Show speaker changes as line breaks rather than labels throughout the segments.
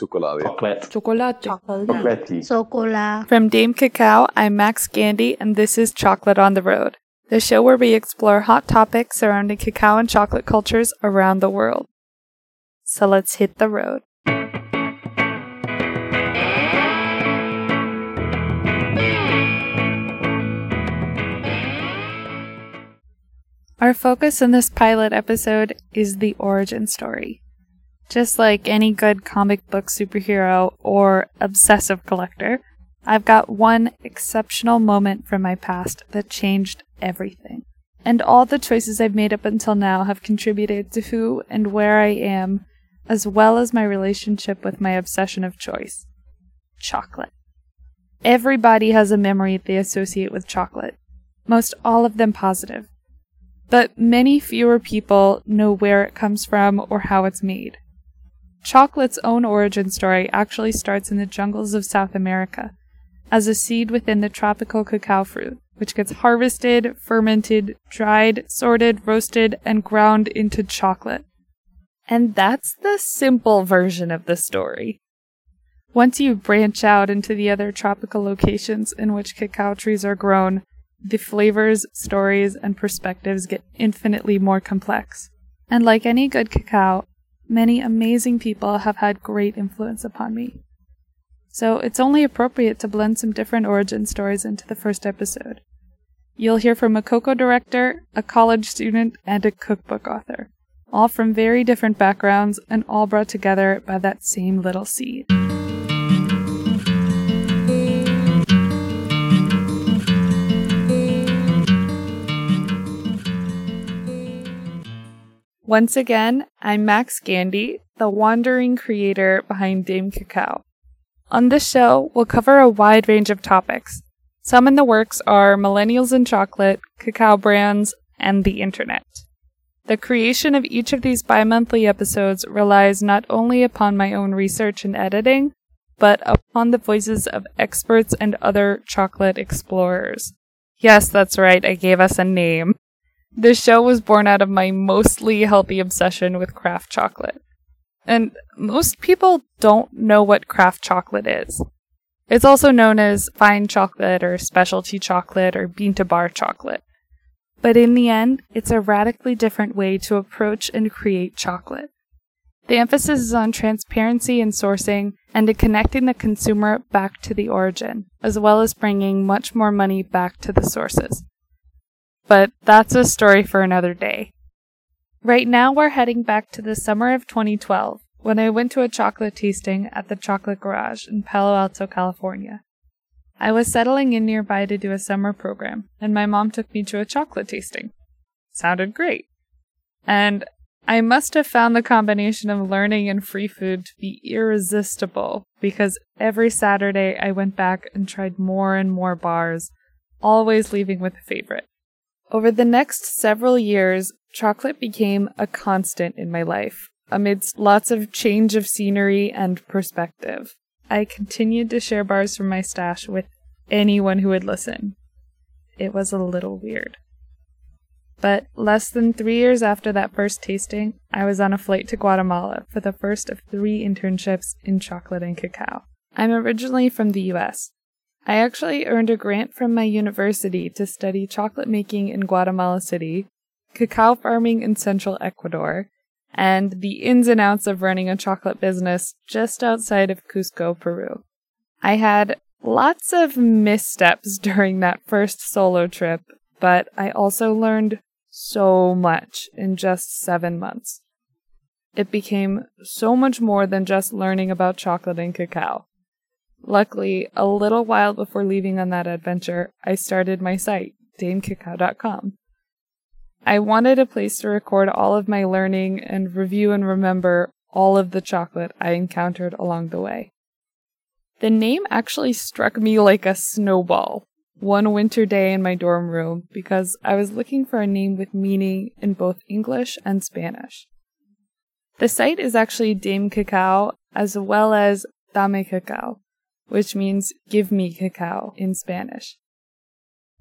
Chocolate.
Chocolate.
Chocolate.
Chocolate.
Sokola.
From Dame Cacao, I'm Max Gandy, and this is Chocolate on the Road, the show where we explore hot topics surrounding cacao and chocolate cultures around the world. So let's hit the road. Our focus in this pilot episode is the origin story. Just like any good comic book superhero or obsessive collector, I've got one exceptional moment from my past that changed everything. And all the choices I've made up until now have contributed to who and where I am, as well as my relationship with my obsession of choice chocolate. Everybody has a memory they associate with chocolate, most all of them positive. But many fewer people know where it comes from or how it's made. Chocolate's own origin story actually starts in the jungles of South America as a seed within the tropical cacao fruit, which gets harvested, fermented, dried, sorted, roasted, and ground into chocolate. And that's the simple version of the story. Once you branch out into the other tropical locations in which cacao trees are grown, the flavors, stories, and perspectives get infinitely more complex. And like any good cacao, many amazing people have had great influence upon me. So it's only appropriate to blend some different origin stories into the first episode. You'll hear from a cocoa director, a college student, and a cookbook author, all from very different backgrounds and all brought together by that same little seed. Once again, I'm Max Gandy, the wandering creator behind Dame Cacao. On this show, we'll cover a wide range of topics. Some in the works are millennials and chocolate, cacao brands, and the internet. The creation of each of these bi monthly episodes relies not only upon my own research and editing, but upon the voices of experts and other chocolate explorers. Yes, that's right, I gave us a name. This show was born out of my mostly healthy obsession with craft chocolate. And most people don't know what craft chocolate is. It's also known as fine chocolate or specialty chocolate or bean to bar chocolate. But in the end, it's a radically different way to approach and create chocolate. The emphasis is on transparency in sourcing and in connecting the consumer back to the origin, as well as bringing much more money back to the sources. But that's a story for another day. Right now, we're heading back to the summer of 2012 when I went to a chocolate tasting at the Chocolate Garage in Palo Alto, California. I was settling in nearby to do a summer program, and my mom took me to a chocolate tasting. Sounded great. And I must have found the combination of learning and free food to be irresistible because every Saturday I went back and tried more and more bars, always leaving with a favorite. Over the next several years, chocolate became a constant in my life, amidst lots of change of scenery and perspective. I continued to share bars from my stash with anyone who would listen. It was a little weird. But less than three years after that first tasting, I was on a flight to Guatemala for the first of three internships in chocolate and cacao. I'm originally from the US. I actually earned a grant from my university to study chocolate making in Guatemala City, cacao farming in central Ecuador, and the ins and outs of running a chocolate business just outside of Cusco, Peru. I had lots of missteps during that first solo trip, but I also learned so much in just seven months. It became so much more than just learning about chocolate and cacao. Luckily, a little while before leaving on that adventure, I started my site, damecacao.com. I wanted a place to record all of my learning and review and remember all of the chocolate I encountered along the way. The name actually struck me like a snowball one winter day in my dorm room because I was looking for a name with meaning in both English and Spanish. The site is actually Dame Cacao as well as Dame Cacao, which means give me cacao in Spanish.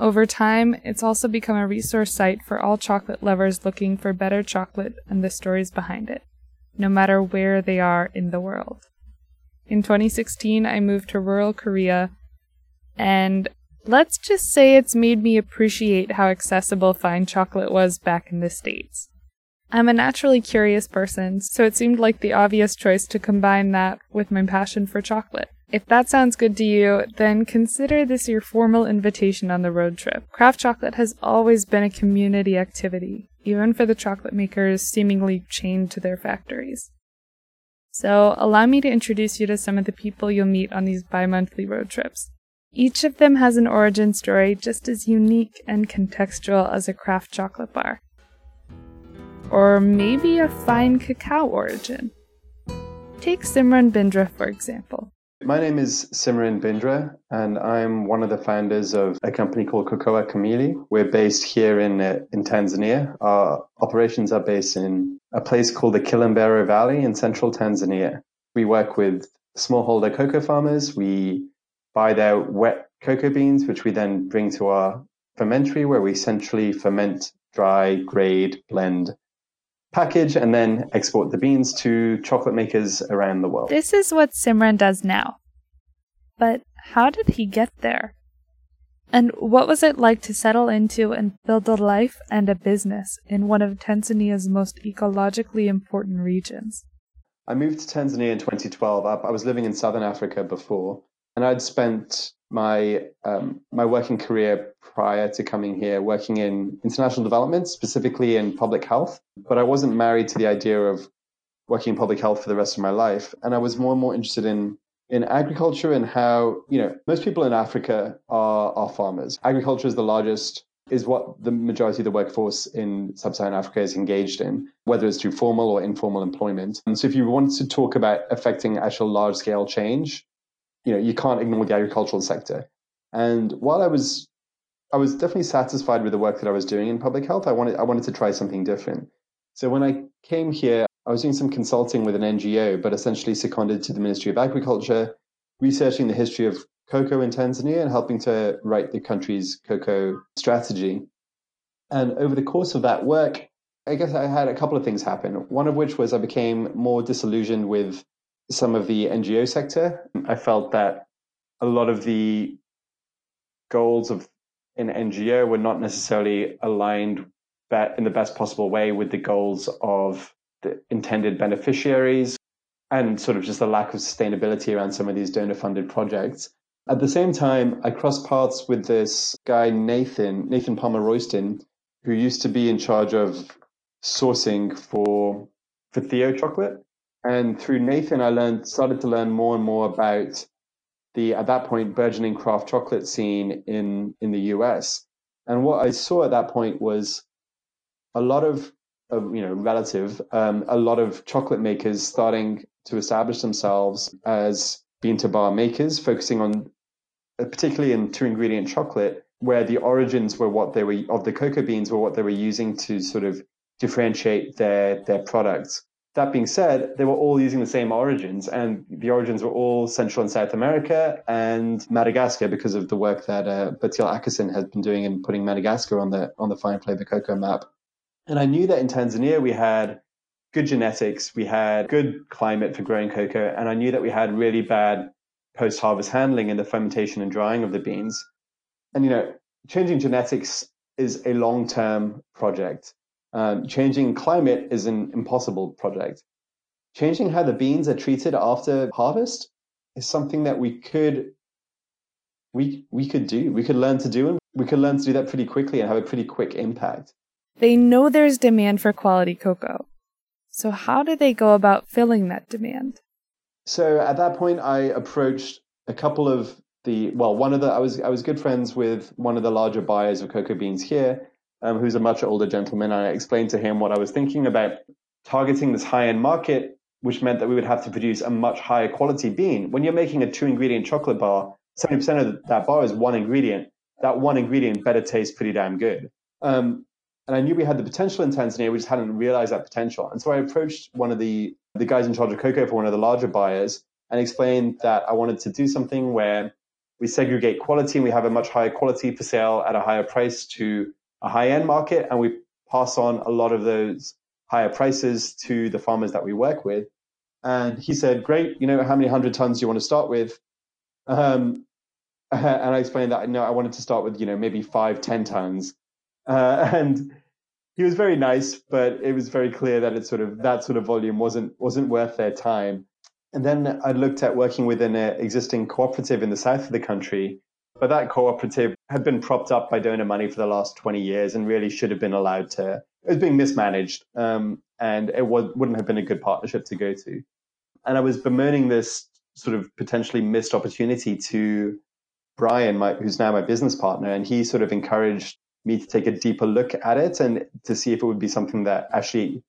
Over time, it's also become a resource site for all chocolate lovers looking for better chocolate and the stories behind it, no matter where they are in the world. In 2016, I moved to rural Korea, and let's just say it's made me appreciate how accessible fine chocolate was back in the States. I'm a naturally curious person, so it seemed like the obvious choice to combine that with my passion for chocolate. If that sounds good to you, then consider this your formal invitation on the road trip. Craft chocolate has always been a community activity, even for the chocolate makers seemingly chained to their factories. So, allow me to introduce you to some of the people you'll meet on these bi monthly road trips. Each of them has an origin story just as unique and contextual as a craft chocolate bar. Or maybe a fine cacao origin. Take Simran Bindra, for example.
My name is Simran Bindra, and I'm one of the founders of a company called Kokoa Kamili. We're based here in uh, in Tanzania. Our operations are based in a place called the Kilombero Valley in central Tanzania. We work with smallholder cocoa farmers. We buy their wet cocoa beans, which we then bring to our fermentary, where we centrally ferment, dry, grade, blend, package, and then export the beans to chocolate makers around the world.
This is what Simran does now. But how did he get there? And what was it like to settle into and build a life and a business in one of Tanzania's most ecologically important regions?
I moved to Tanzania in 2012. I was living in southern Africa before, and I'd spent my um, my working career prior to coming here working in international development, specifically in public health. But I wasn't married to the idea of working in public health for the rest of my life, and I was more and more interested in in agriculture and how you know most people in Africa are are farmers. Agriculture is the largest is what the majority of the workforce in sub-Saharan Africa is engaged in, whether it's through formal or informal employment. And so if you want to talk about affecting actual large-scale change, you know, you can't ignore the agricultural sector. And while I was, I was definitely satisfied with the work that I was doing in public health. I wanted, I wanted to try something different. So when I came here, I was doing some consulting with an NGO, but essentially seconded to the Ministry of Agriculture, researching the history of cocoa in Tanzania and helping to write the country's cocoa strategy. And over the course of that work, I guess I had a couple of things happen. One of which was I became more disillusioned with some of the NGO sector. I felt that a lot of the goals of an NGO were not necessarily aligned in the best possible way with the goals of the intended beneficiaries and sort of just the lack of sustainability around some of these donor funded projects. At the same time, I crossed paths with this guy, Nathan, Nathan Palmer Royston, who used to be in charge of sourcing for, for Theo chocolate. And through Nathan, I learned, started to learn more and more about the, at that point, burgeoning craft chocolate scene in, in the US. And what I saw at that point was a lot of, of you know, relative, um, a lot of chocolate makers starting to establish themselves as bean to bar makers, focusing on, uh, particularly in two ingredient chocolate, where the origins were what they were, of the cocoa beans were what they were using to sort of differentiate their, their products. That being said, they were all using the same origins, and the origins were all Central and South America and Madagascar because of the work that uh, Bertil Akesson has been doing in putting Madagascar on the on the fine flavor cocoa map. And I knew that in Tanzania we had good genetics, we had good climate for growing cocoa, and I knew that we had really bad post harvest handling in the fermentation and drying of the beans. And you know, changing genetics is a long term project. Um, changing climate is an impossible project. Changing how the beans are treated after harvest is something that we could we we could do. We could learn to do, and we could learn to do that pretty quickly and have a pretty quick impact.
They know there's demand for quality cocoa. So how do they go about filling that demand?
So at that point, I approached a couple of the well, one of the I was I was good friends with one of the larger buyers of cocoa beans here, um, who's a much older gentleman. I explained to him what I was thinking about targeting this high end market, which meant that we would have to produce a much higher quality bean. When you're making a two ingredient chocolate bar, 70% of that bar is one ingredient. That one ingredient better taste pretty damn good. Um, and I knew we had the potential in Tanzania. We just hadn't realized that potential. And so I approached one of the, the guys in charge of cocoa for one of the larger buyers and explained that I wanted to do something where we segregate quality and we have a much higher quality for sale at a higher price to a high end market and we pass on a lot of those higher prices to the farmers that we work with. And he said, Great, you know, how many hundred tons do you want to start with? Um, and I explained that no, I wanted to start with, you know, maybe five, ten tons. Uh, and he was very nice, but it was very clear that it sort of that sort of volume wasn't wasn't worth their time. And then I looked at working within an existing cooperative in the south of the country, but that cooperative had been propped up by donor money for the last 20 years and really should have been allowed to. It was being mismanaged, um, and it was, wouldn't have been a good partnership to go to. And I was bemoaning this sort of potentially missed opportunity to Brian, my, who's now my business partner, and he sort of encouraged me to take a deeper look at it and to see if it would be something that actually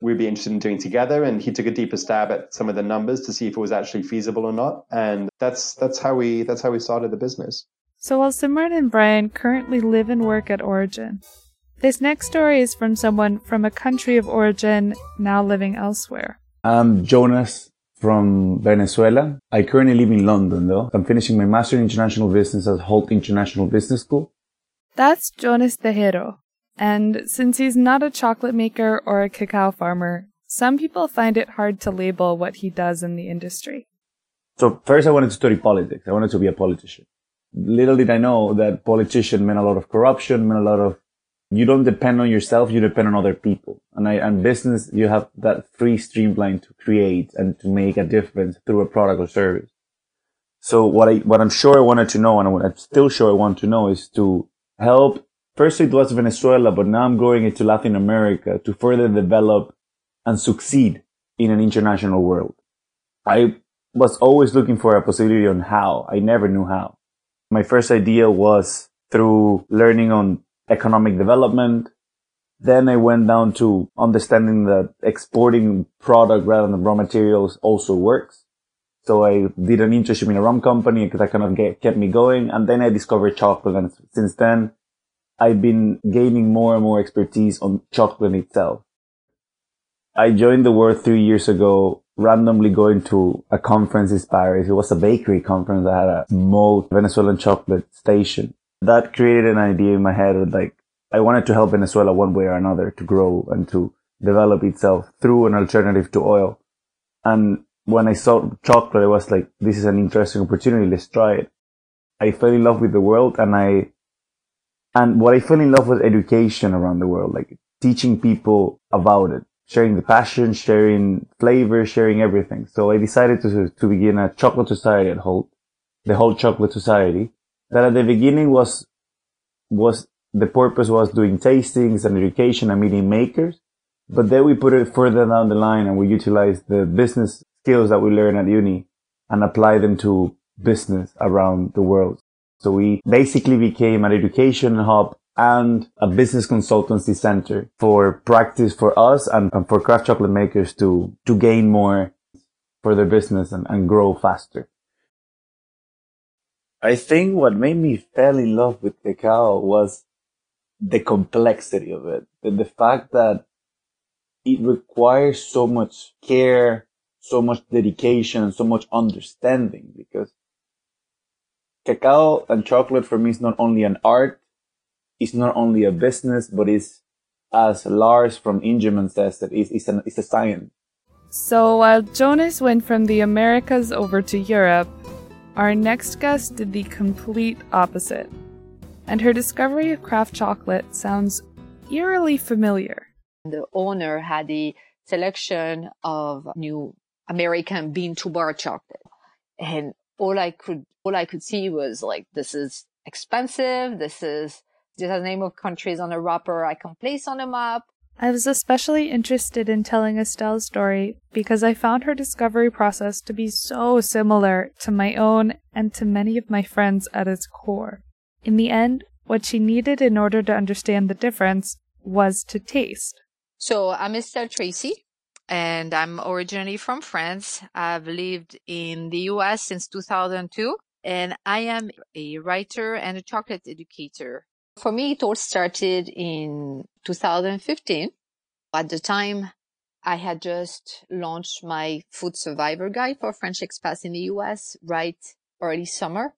we'd be interested in doing together. And he took a deeper stab at some of the numbers to see if it was actually feasible or not. And that's that's how we that's how we started the business.
So while Simran and Brian currently live and work at Origin, this next story is from someone from a country of origin now living elsewhere.
I'm Jonas from Venezuela. I currently live in London though. I'm finishing my Master in International Business at Hult International Business School.
That's Jonas Tejero. And since he's not a chocolate maker or a cacao farmer, some people find it hard to label what he does in the industry.
So first I wanted to study politics. I wanted to be a politician. Little did I know that politician meant a lot of corruption, meant a lot of you don't depend on yourself, you depend on other people. And I, and business, you have that free streamline to create and to make a difference through a product or service. So what I, what I'm sure I wanted to know and what I'm still sure I want to know is to help. First it was Venezuela, but now I'm growing it to Latin America to further develop and succeed in an international world. I was always looking for a possibility on how. I never knew how. My first idea was through learning on economic development. Then I went down to understanding that exporting product rather than raw materials also works. So I did an internship in a rum company because that kind of get, kept me going. And then I discovered chocolate. And since then I've been gaining more and more expertise on chocolate itself. I joined the world three years ago, randomly going to a conference in Paris. It was a bakery conference that had a small Venezuelan chocolate station that created an idea in my head that like I wanted to help Venezuela one way or another to grow and to develop itself through an alternative to oil. And when I saw chocolate, I was like, this is an interesting opportunity. Let's try it. I fell in love with the world and I, and what I fell in love with education around the world, like teaching people about it, sharing the passion, sharing flavor, sharing everything. So I decided to, to begin a chocolate society at Hult, the Hult Chocolate Society that at the beginning was was the purpose was doing tastings and education and meeting makers. But then we put it further down the line and we utilize the business skills that we learned at uni and apply them to business around the world. So we basically became an education hub and a business consultancy center for practice for us and, and for craft chocolate makers to, to gain more for their business and, and grow faster. I think what made me fell in love with cacao was the complexity of it. The, the fact that it requires so much care, so much dedication, and so much understanding because cacao and chocolate for me is not only an art, it's not only a business, but it's, as Lars from Ingemann says, that it's, it's, an, it's a science.
So while Jonas went from the Americas over to Europe, our next guest did the complete opposite, and her discovery of craft chocolate sounds eerily familiar.
The owner had a selection of new American bean to bar chocolate. And all I could, all I could see was like, this is expensive. This is, this has name of countries on a wrapper I can place on a map.
I was especially interested in telling Estelle's story because I found her discovery process to be so similar to my own and to many of my friends at its core. In the end, what she needed in order to understand the difference was to taste.
So I'm Estelle Tracy and I'm originally from France. I've lived in the US since 2002 and I am a writer and a chocolate educator. For me, it all started in 2015. At the time, I had just launched my food survivor guide for French expats in the US right early summer.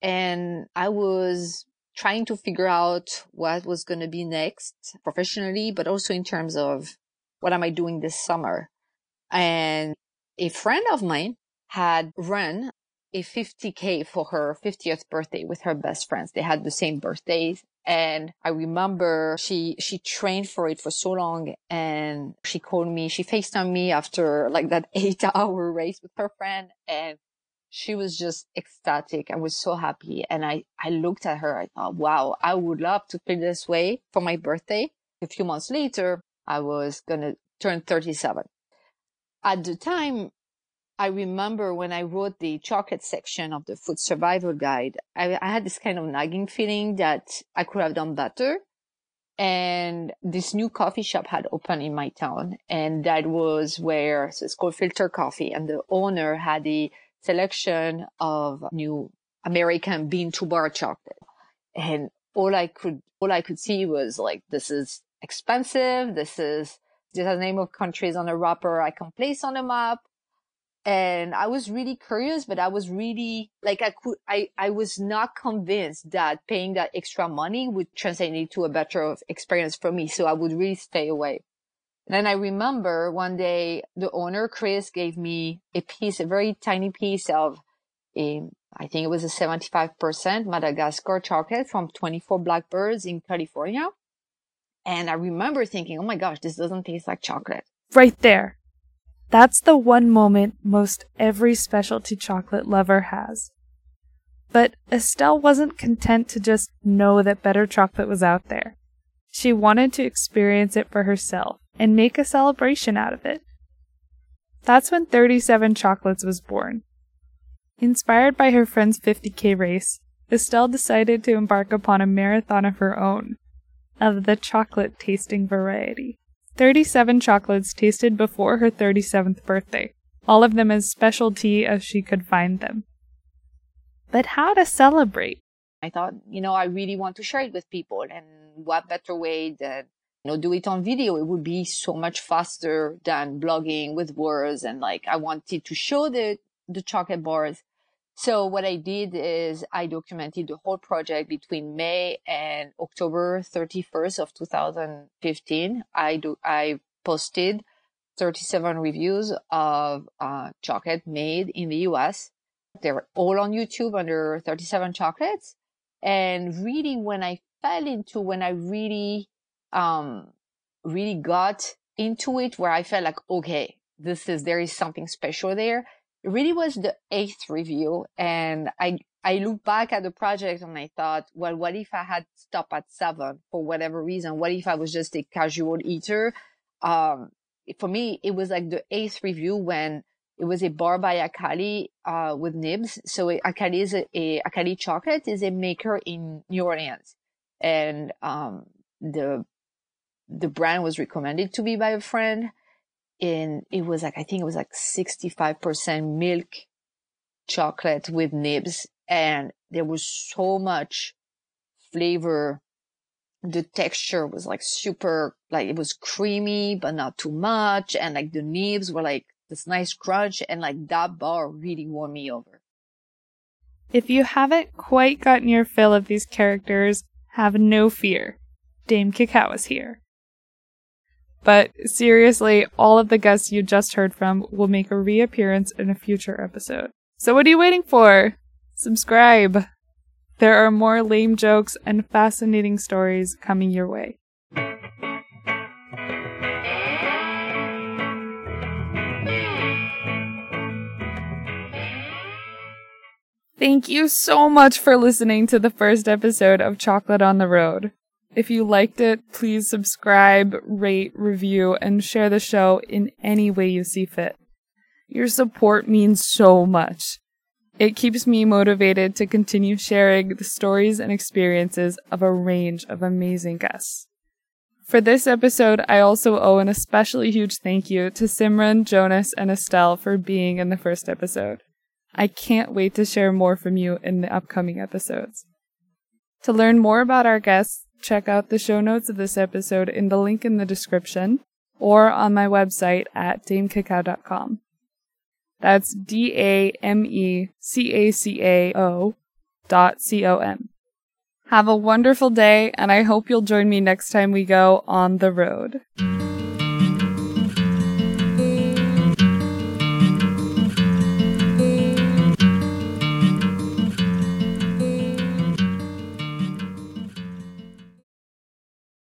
And I was trying to figure out what was going to be next professionally, but also in terms of what am I doing this summer? And a friend of mine had run a 50k for her 50th birthday with her best friends. They had the same birthdays. And I remember she, she trained for it for so long and she called me, she FaceTimed me after like that eight hour race with her friend and she was just ecstatic. I was so happy. And I, I looked at her. I thought, wow, I would love to feel this way for my birthday. A few months later, I was going to turn 37. At the time, I remember when I wrote the chocolate section of the food survival guide, I, I, had this kind of nagging feeling that I could have done better. And this new coffee shop had opened in my town. And that was where, so it's called Filter Coffee. And the owner had a selection of new American bean to bar chocolate. And all I could, all I could see was like, this is expensive. This is, this has name of countries on a wrapper I can place on a map and I was really curious, but I was really like I could I I was not convinced that paying that extra money would translate into a better experience for me. So I would really stay away. And then I remember one day the owner Chris gave me a piece, a very tiny piece of a I think it was a 75% Madagascar chocolate from 24 blackbirds in California. And I remember thinking, oh my gosh, this doesn't taste like chocolate.
Right there. That's the one moment most every specialty chocolate lover has. But Estelle wasn't content to just know that better chocolate was out there. She wanted to experience it for herself and make a celebration out of it. That's when 37 Chocolates was born. Inspired by her friend's 50k race, Estelle decided to embark upon a marathon of her own, of the chocolate tasting variety. 37 chocolates tasted before her 37th birthday, all of them as specialty as she could find them. But how to celebrate?
I thought, you know, I really want to share it with people, and what better way than you know do it on video? It would be so much faster than blogging with words, and like I wanted to show the the chocolate bars so what I did is I documented the whole project between May and October 31st of 2015. I do, I posted 37 reviews of uh, chocolate made in the US. They're all on YouTube under 37 chocolates. And really when I fell into, when I really, um, really got into it where I felt like, okay, this is, there is something special there really was the eighth review. And I, I look back at the project and I thought, well, what if I had stopped at seven for whatever reason? What if I was just a casual eater? Um, for me, it was like the eighth review when it was a bar by Acalli, uh, with nibs. So Acalli is a, a, Acalli chocolate is a maker in New Orleans. And, um, the, the brand was recommended to me by a friend and it was like, I think it was like 65% milk chocolate with nibs. And there was so much flavor. The texture was like super, like it was creamy, but not too much. And like the nibs were like this nice crunch. And like that bar really won me over.
If you haven't quite gotten your fill of these characters, have no fear. Dame Cacao is here. But seriously, all of the guests you just heard from will make a reappearance in a future episode. So what are you waiting for? Subscribe. There are more lame jokes and fascinating stories coming your way. Thank you so much for listening to the first episode of Chocolate on the Road. If you liked it, please subscribe, rate, review, and share the show in any way you see fit. Your support means so much. It keeps me motivated to continue sharing the stories and experiences of a range of amazing guests. For this episode, I also owe an especially huge thank you to Simran, Jonas, and Estelle for being in the first episode. I can't wait to share more from you in the upcoming episodes. To learn more about our guests, check out the show notes of this episode in the link in the description or on my website at damecacao.com. That's D A M E C A C A O dot C O M. Have a wonderful day, and I hope you'll join me next time we go on the road.